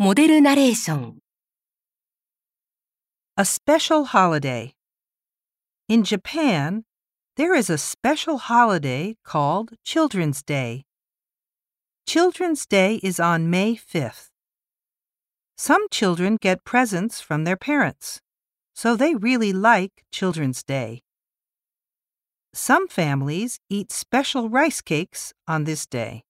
モデルナレーション A special holiday. In Japan, there is a special holiday called Children's Day. Children's Day is on May 5th. Some children get presents from their parents, so they really like Children's Day. Some families eat special rice cakes on this day.